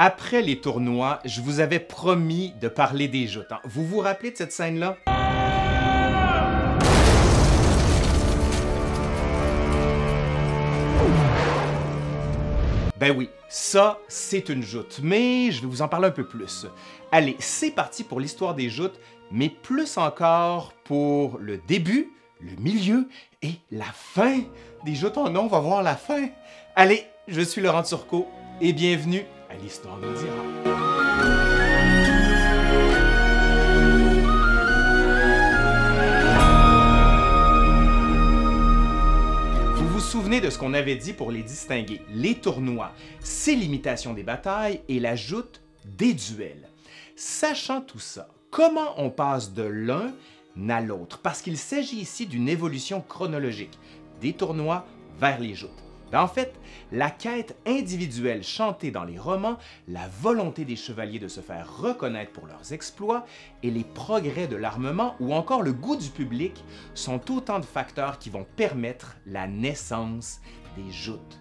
Après les tournois, je vous avais promis de parler des joutes. hein. Vous vous rappelez de cette scène-là? Ben oui, ça, c'est une joute, mais je vais vous en parler un peu plus. Allez, c'est parti pour l'histoire des joutes, mais plus encore pour le début, le milieu et la fin des joutes. Non, on va voir la fin. Allez, je suis Laurent Turcot et bienvenue à l'Histoire nous dira. Vous vous souvenez de ce qu'on avait dit pour les distinguer? Les tournois, c'est l'imitation des batailles et la joute des duels. Sachant tout ça, comment on passe de l'un à l'autre? Parce qu'il s'agit ici d'une évolution chronologique des tournois vers les joutes. Ben, En fait, la quête individuelle chantée dans les romans, la volonté des chevaliers de se faire reconnaître pour leurs exploits et les progrès de l'armement ou encore le goût du public sont autant de facteurs qui vont permettre la naissance des joutes.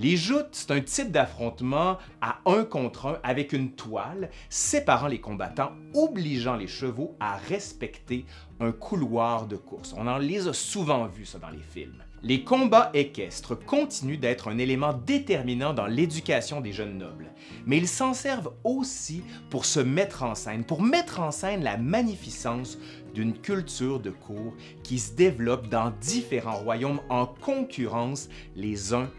Les joutes, c'est un type d'affrontement à un contre un avec une toile séparant les combattants, obligeant les chevaux à respecter un couloir de course. On en les a souvent vus ça dans les films. Les combats équestres continuent d'être un élément déterminant dans l'éducation des jeunes nobles, mais ils s'en servent aussi pour se mettre en scène, pour mettre en scène la magnificence d'une culture de cour qui se développe dans différents royaumes en concurrence les uns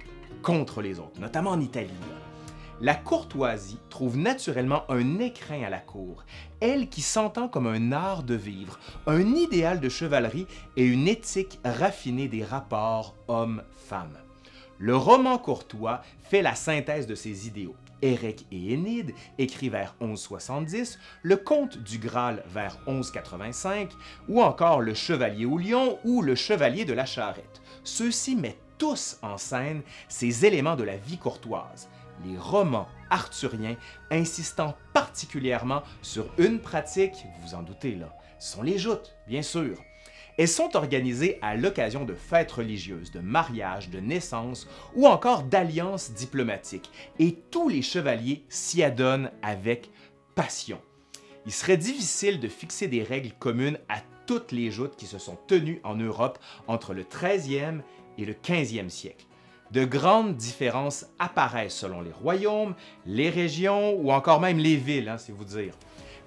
contre les autres, notamment en Italie. La courtoisie trouve naturellement un écrin à la cour, elle qui s'entend comme un art de vivre, un idéal de chevalerie et une éthique raffinée des rapports hommes-femmes. Le roman courtois fait la synthèse de ces idéaux. Érec et Énide, écrit vers 1170, le Conte du Graal vers 1185, ou encore le Chevalier au lion ou le Chevalier de la Charrette. Ceux-ci mettent tous en scène ces éléments de la vie courtoise, les romans arthuriens insistant particulièrement sur une pratique, vous vous en doutez là, sont les joutes, bien sûr. Elles sont organisées à l'occasion de fêtes religieuses, de mariages, de naissances ou encore d'alliances diplomatiques, et tous les chevaliers s'y adonnent avec passion. Il serait difficile de fixer des règles communes à toutes les joutes qui se sont tenues en Europe entre le 13e et le 15e siècle. De grandes différences apparaissent selon les royaumes, les régions ou encore même les villes, hein, c'est vous dire.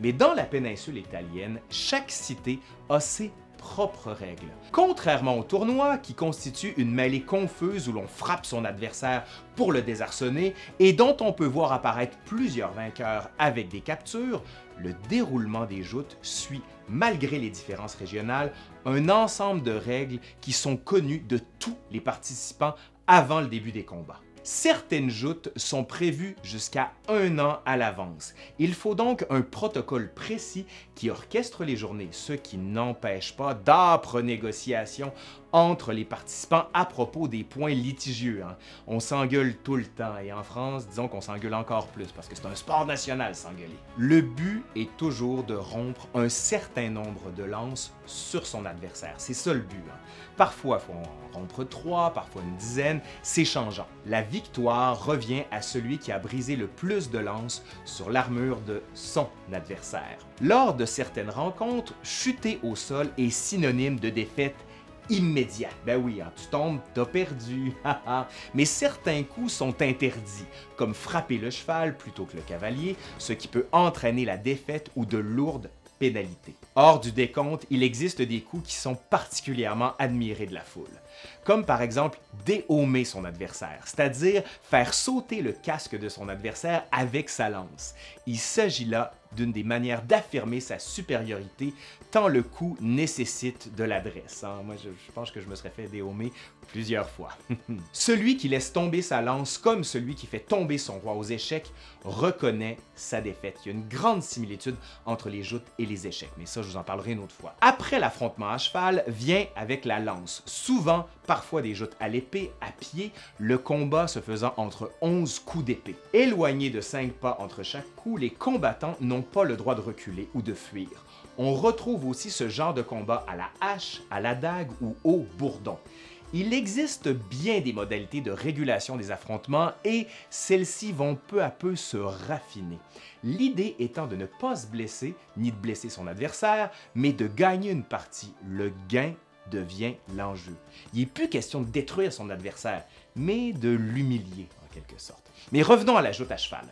Mais dans la péninsule italienne, chaque cité a ses propres règles. Contrairement au tournoi, qui constitue une mêlée confuse où l'on frappe son adversaire pour le désarçonner et dont on peut voir apparaître plusieurs vainqueurs avec des captures, le déroulement des joutes suit, malgré les différences régionales, un ensemble de règles qui sont connues de tous les participants avant le début des combats. Certaines joutes sont prévues jusqu'à un an à l'avance. Il faut donc un protocole précis qui orchestre les journées, ce qui n'empêche pas d'âpres négociations entre les participants à propos des points litigieux. hein. On s'engueule tout le temps et en France, disons qu'on s'engueule encore plus parce que c'est un sport national s'engueuler. Le but est toujours de rompre un certain nombre de lances sur son adversaire. C'est ça le but. hein. Parfois, il faut en rompre trois, parfois une dizaine, c'est changeant. La victoire revient à celui qui a brisé le plus de lances sur l'armure de son adversaire. Lors de certaines rencontres, chuter au sol est synonyme de défaite immédiate. Ben oui, hein, tu tombes, t'as perdu. Mais certains coups sont interdits, comme frapper le cheval plutôt que le cavalier, ce qui peut entraîner la défaite ou de lourdes pénalités. Hors du décompte, il existe des coups qui sont particulièrement admirés de la foule, comme par exemple déhomer son adversaire, c'est-à-dire faire sauter le casque de son adversaire avec sa lance. Il s'agit là d'une des manières d'affirmer sa supériorité, tant le coup nécessite de l'adresse. hein. Moi, je, je pense que je me serais fait déhomer plusieurs fois. celui qui laisse tomber sa lance comme celui qui fait tomber son roi aux échecs reconnaît sa défaite. Il y a une grande similitude entre les joutes et les échecs, mais ça, je vous en parlerai une autre fois. Après l'affrontement à cheval vient avec la lance. Souvent, parfois des joutes à l'épée, à pied, le combat se faisant entre 11 coups d'épée. Éloignés de 5 pas entre chaque coup, les combattants n'ont pas le droit de reculer ou de fuir. On retrouve aussi ce genre de combat à la hache, à la dague ou au bourdon. Il existe bien des modalités de régulation des affrontements et celles-ci vont peu à peu se raffiner. L'idée étant de ne pas se blesser ni de blesser son adversaire, mais de gagner une partie. Le gain devient l'enjeu. Il n'est plus question de détruire son adversaire, mais de l'humilier en quelque sorte. Mais revenons à la joute à cheval.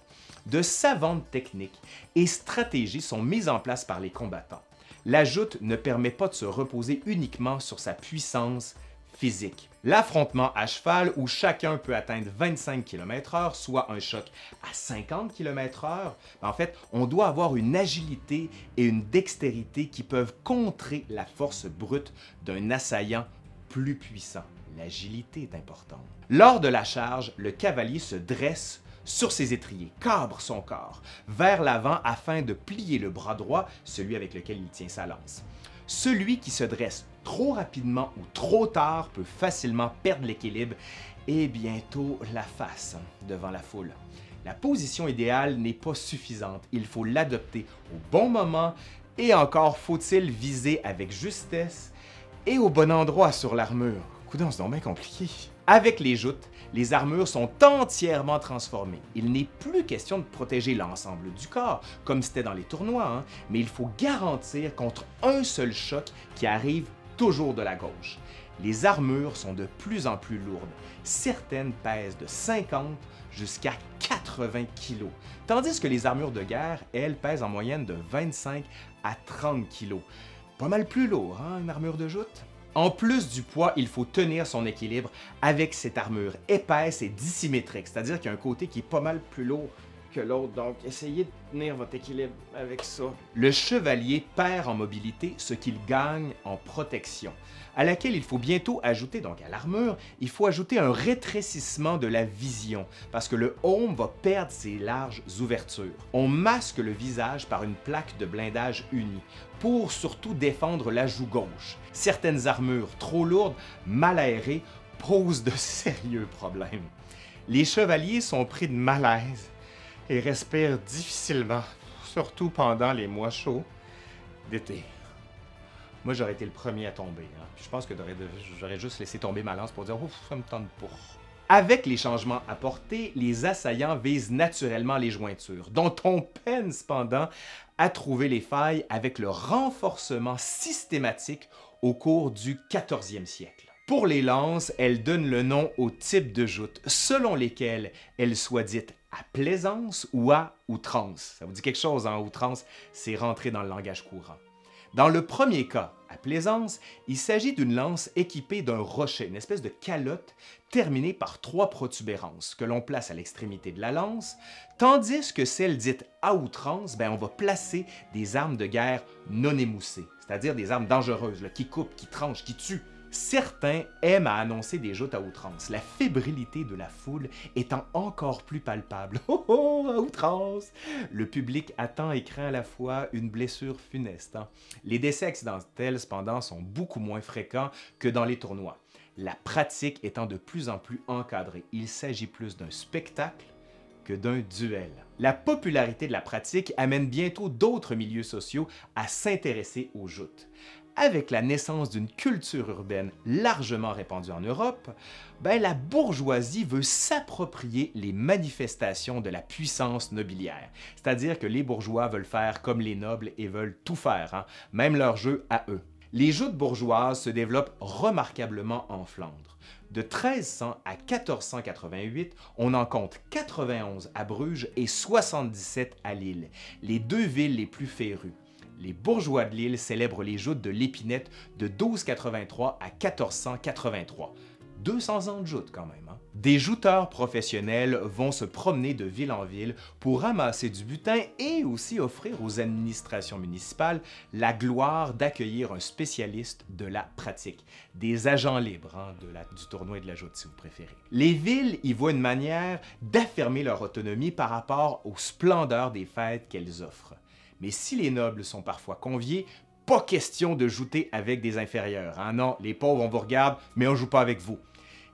De savantes techniques et stratégies sont mises en place par les combattants. La joute ne permet pas de se reposer uniquement sur sa puissance physique. L'affrontement à cheval où chacun peut atteindre 25 km/h, soit un choc à 50 km/h, en fait, on doit avoir une agilité et une dextérité qui peuvent contrer la force brute d'un assaillant plus puissant. L'agilité est importante. Lors de la charge, le cavalier se dresse sur ses étriers, cabre son corps vers l'avant afin de plier le bras droit, celui avec lequel il tient sa lance. Celui qui se dresse trop rapidement ou trop tard peut facilement perdre l'équilibre et bientôt la face devant la foule. La position idéale n'est pas suffisante, il faut l'adopter au bon moment et encore faut-il viser avec justesse et au bon endroit sur l'armure. Coudon, c'est donc bien compliqué. Avec les joutes, les armures sont entièrement transformées. Il n'est plus question de protéger l'ensemble du corps, comme c'était dans les tournois, hein, mais il faut garantir contre un seul choc qui arrive toujours de la gauche. Les armures sont de plus en plus lourdes. Certaines pèsent de 50 jusqu'à 80 kg, tandis que les armures de guerre, elles, pèsent en moyenne de 25 à 30 kg. Pas mal plus lourd, hein, une armure de joute? En plus du poids, il faut tenir son équilibre avec cette armure épaisse et dissymétrique, c'est-à-dire qu'il y a un côté qui est pas mal plus lourd que l'autre, donc essayez de tenir votre équilibre avec ça. Le chevalier perd en mobilité ce qu'il gagne en protection, à laquelle il faut bientôt ajouter, donc à l'armure, il faut ajouter un rétrécissement de la vision, parce que le home va perdre ses larges ouvertures. On masque le visage par une plaque de blindage unie, pour surtout défendre la joue gauche. Certaines armures trop lourdes, mal aérées, posent de sérieux problèmes. Les chevaliers sont pris de malaise et respirent difficilement, surtout pendant les mois chauds d'été. Moi, j'aurais été le premier à tomber. Hein. Je pense que j'aurais juste laissé tomber ma lance pour dire Ouf, ça me tente pas. Avec les changements apportés, les assaillants visent naturellement les jointures, dont on peine cependant à trouver les failles avec le renforcement systématique au cours du 14e siècle. Pour les lances, elles donnent le nom au type de joute, selon lesquelles elles soient dites à plaisance ou à outrance. Ça vous dit quelque chose en outrance, c'est rentré dans le langage courant. Dans le premier cas, à plaisance, il s'agit d'une lance équipée d'un rocher, une espèce de calotte terminée par trois protubérances que l'on place à l'extrémité de la lance, tandis que celle dite à outrance, ben, on va placer des armes de guerre non émoussées, c'est-à-dire des armes dangereuses qui coupent, qui tranchent, qui tuent. Certains aiment à annoncer des joutes à outrance, la fébrilité de la foule étant encore plus palpable. Oh oh, à outrance! Le public attend et craint à la fois une blessure funeste. Hein. Les décès accidentels, cependant, sont beaucoup moins fréquents que dans les tournois. La pratique étant de plus en plus encadrée, il s'agit plus d'un spectacle que d'un duel. La popularité de la pratique amène bientôt d'autres milieux sociaux à s'intéresser aux joutes avec la naissance d'une culture urbaine largement répandue en Europe, ben, la bourgeoisie veut s'approprier les manifestations de la puissance nobiliaire. C'est-à-dire que les bourgeois veulent faire comme les nobles et veulent tout faire, hein, même leur jeu à eux. Les joutes bourgeoises se développent remarquablement en Flandre. De 1300 à 1488, on en compte 91 à Bruges et 77 à Lille, les deux villes les plus férues les bourgeois de Lille célèbrent les joutes de l'épinette de 1283 à 1483. 200 ans de joutes quand même. Hein. Des jouteurs professionnels vont se promener de ville en ville pour ramasser du butin et aussi offrir aux administrations municipales la gloire d'accueillir un spécialiste de la pratique, des agents libres hein, du tournoi et de la joute si vous préférez. Les villes y voient une manière d'affirmer leur autonomie par rapport aux splendeurs des fêtes qu'elles offrent. Mais si les nobles sont parfois conviés, pas question de jouter avec des inférieurs. Ah non, les pauvres, on vous regarde, mais on joue pas avec vous.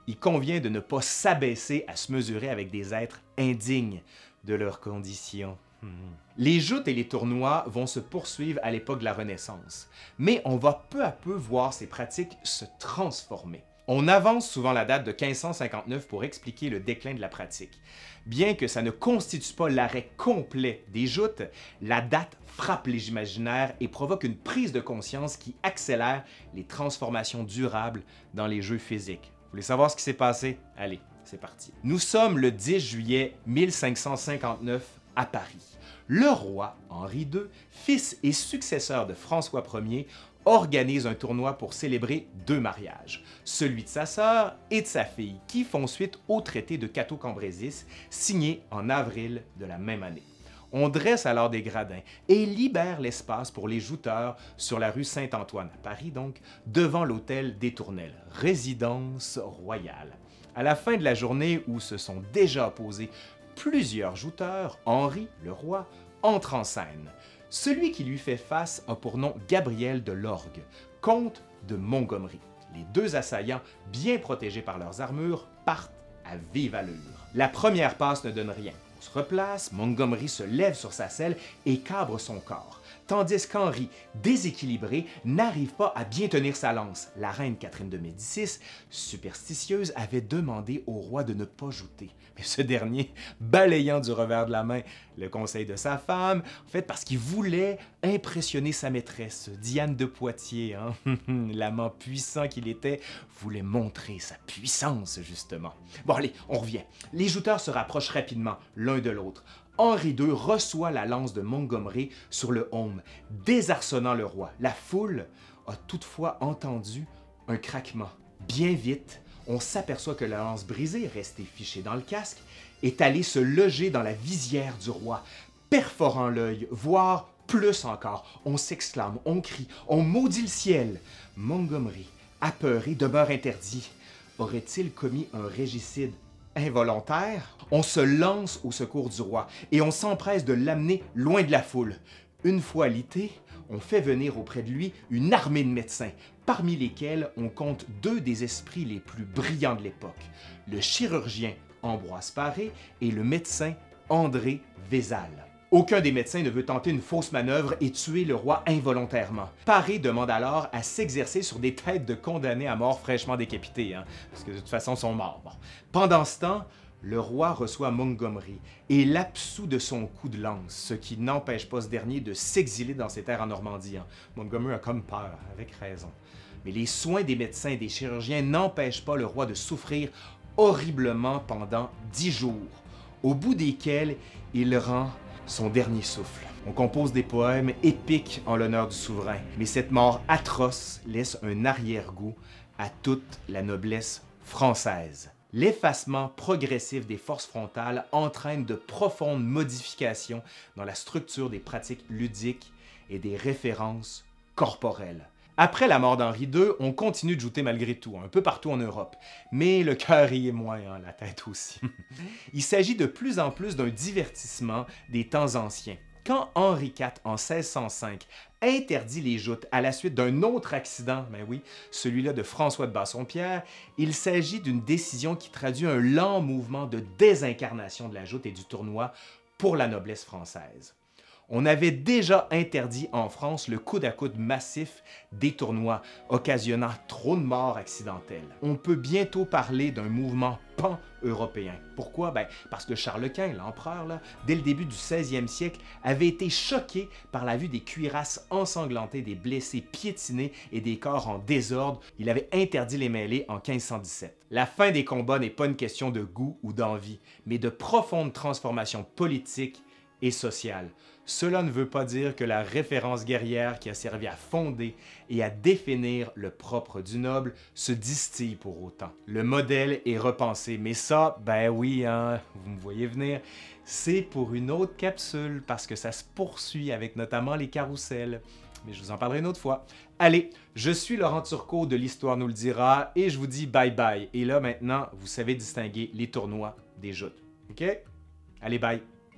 Il convient de ne pas s'abaisser à se mesurer avec des êtres indignes de leurs conditions. Hmm. Les joutes et les tournois vont se poursuivre à l'époque de la Renaissance, mais on va peu à peu voir ces pratiques se transformer. On avance souvent la date de 1559 pour expliquer le déclin de la pratique. Bien que ça ne constitue pas l'arrêt complet des joutes, la date frappe les imaginaires et provoque une prise de conscience qui accélère les transformations durables dans les jeux physiques. Vous voulez savoir ce qui s'est passé? Allez, c'est parti. Nous sommes le 10 juillet 1559 à Paris. Le roi Henri II, fils et successeur de François Ier, organise un tournoi pour célébrer deux mariages, celui de sa sœur et de sa fille, qui font suite au traité de Cateau-Cambrésis signé en avril de la même année. On dresse alors des gradins et libère l'espace pour les jouteurs sur la rue Saint-Antoine, à Paris donc, devant l'hôtel des Tournelles, résidence royale. À la fin de la journée où se sont déjà opposés plusieurs jouteurs, Henri, le roi, entre en scène. Celui qui lui fait face a pour nom Gabriel de Lorgue, comte de Montgomery. Les deux assaillants, bien protégés par leurs armures, partent à vive allure. La première passe ne donne rien. On se replace, Montgomery se lève sur sa selle et cabre son corps tandis qu'Henri, déséquilibré, n'arrive pas à bien tenir sa lance. La reine Catherine de Médicis, superstitieuse, avait demandé au roi de ne pas jouter. Mais ce dernier, balayant du revers de la main le conseil de sa femme, en fait parce qu'il voulait impressionner sa maîtresse, Diane de Poitiers, hein? l'amant puissant qu'il était, voulait montrer sa puissance justement. Bon allez, on revient. Les jouteurs se rapprochent rapidement l'un de l'autre. Henri II reçoit la lance de Montgomery sur le home, désarçonnant le roi. La foule a toutefois entendu un craquement. Bien vite, on s'aperçoit que la lance brisée, restée fichée dans le casque, est allée se loger dans la visière du roi, perforant l'œil, voire plus encore. On s'exclame, on crie, on maudit le ciel. Montgomery, apeuré, demeure interdit. Aurait-il commis un régicide involontaire, on se lance au secours du roi et on s'empresse de l'amener loin de la foule. Une fois lité, on fait venir auprès de lui une armée de médecins, parmi lesquels on compte deux des esprits les plus brillants de l'époque, le chirurgien Ambroise Paré et le médecin André Vézal. Aucun des médecins ne veut tenter une fausse manœuvre et tuer le roi involontairement. Paré demande alors à s'exercer sur des têtes de condamnés à mort fraîchement décapités, hein, parce que de toute façon, ils sont morts. Pendant ce temps, le roi reçoit Montgomery et l'absout de son coup de lance, ce qui n'empêche pas ce dernier de s'exiler dans ses terres en Normandie. Hein. Montgomery a comme peur, avec raison. Mais les soins des médecins et des chirurgiens n'empêchent pas le roi de souffrir horriblement pendant dix jours, au bout desquels il rend son dernier souffle. On compose des poèmes épiques en l'honneur du souverain, mais cette mort atroce laisse un arrière-goût à toute la noblesse française. L'effacement progressif des forces frontales entraîne de profondes modifications dans la structure des pratiques ludiques et des références corporelles. Après la mort d'Henri II, on continue de jouer malgré tout, un peu partout en Europe. Mais le cœur y est moins, hein, la tête aussi. Il s'agit de plus en plus d'un divertissement des temps anciens. Quand Henri IV, en 1605, interdit les joutes à la suite d'un autre accident, ben oui, celui-là de François de Bassompierre, il s'agit d'une décision qui traduit un lent mouvement de désincarnation de la joute et du tournoi pour la noblesse française on avait déjà interdit en France le coude à coude massif des tournois, occasionnant trop de morts accidentelles. On peut bientôt parler d'un mouvement pan-européen. Pourquoi? Ben, parce que Charles Quint, l'empereur, dès le début du 16e siècle, avait été choqué par la vue des cuirasses ensanglantées, des blessés piétinés et des corps en désordre. Il avait interdit les mêlées en 1517. La fin des combats n'est pas une question de goût ou d'envie, mais de profonde transformation politique et sociale. Cela ne veut pas dire que la référence guerrière qui a servi à fonder et à définir le propre du noble se distille pour autant. Le modèle est repensé, mais ça, ben oui, hein, vous me voyez venir, c'est pour une autre capsule parce que ça se poursuit avec notamment les carousels. Mais je vous en parlerai une autre fois. Allez, je suis Laurent Turcot de l'Histoire nous le dira et je vous dis bye bye. Et là maintenant, vous savez distinguer les tournois des joutes. OK? Allez, bye!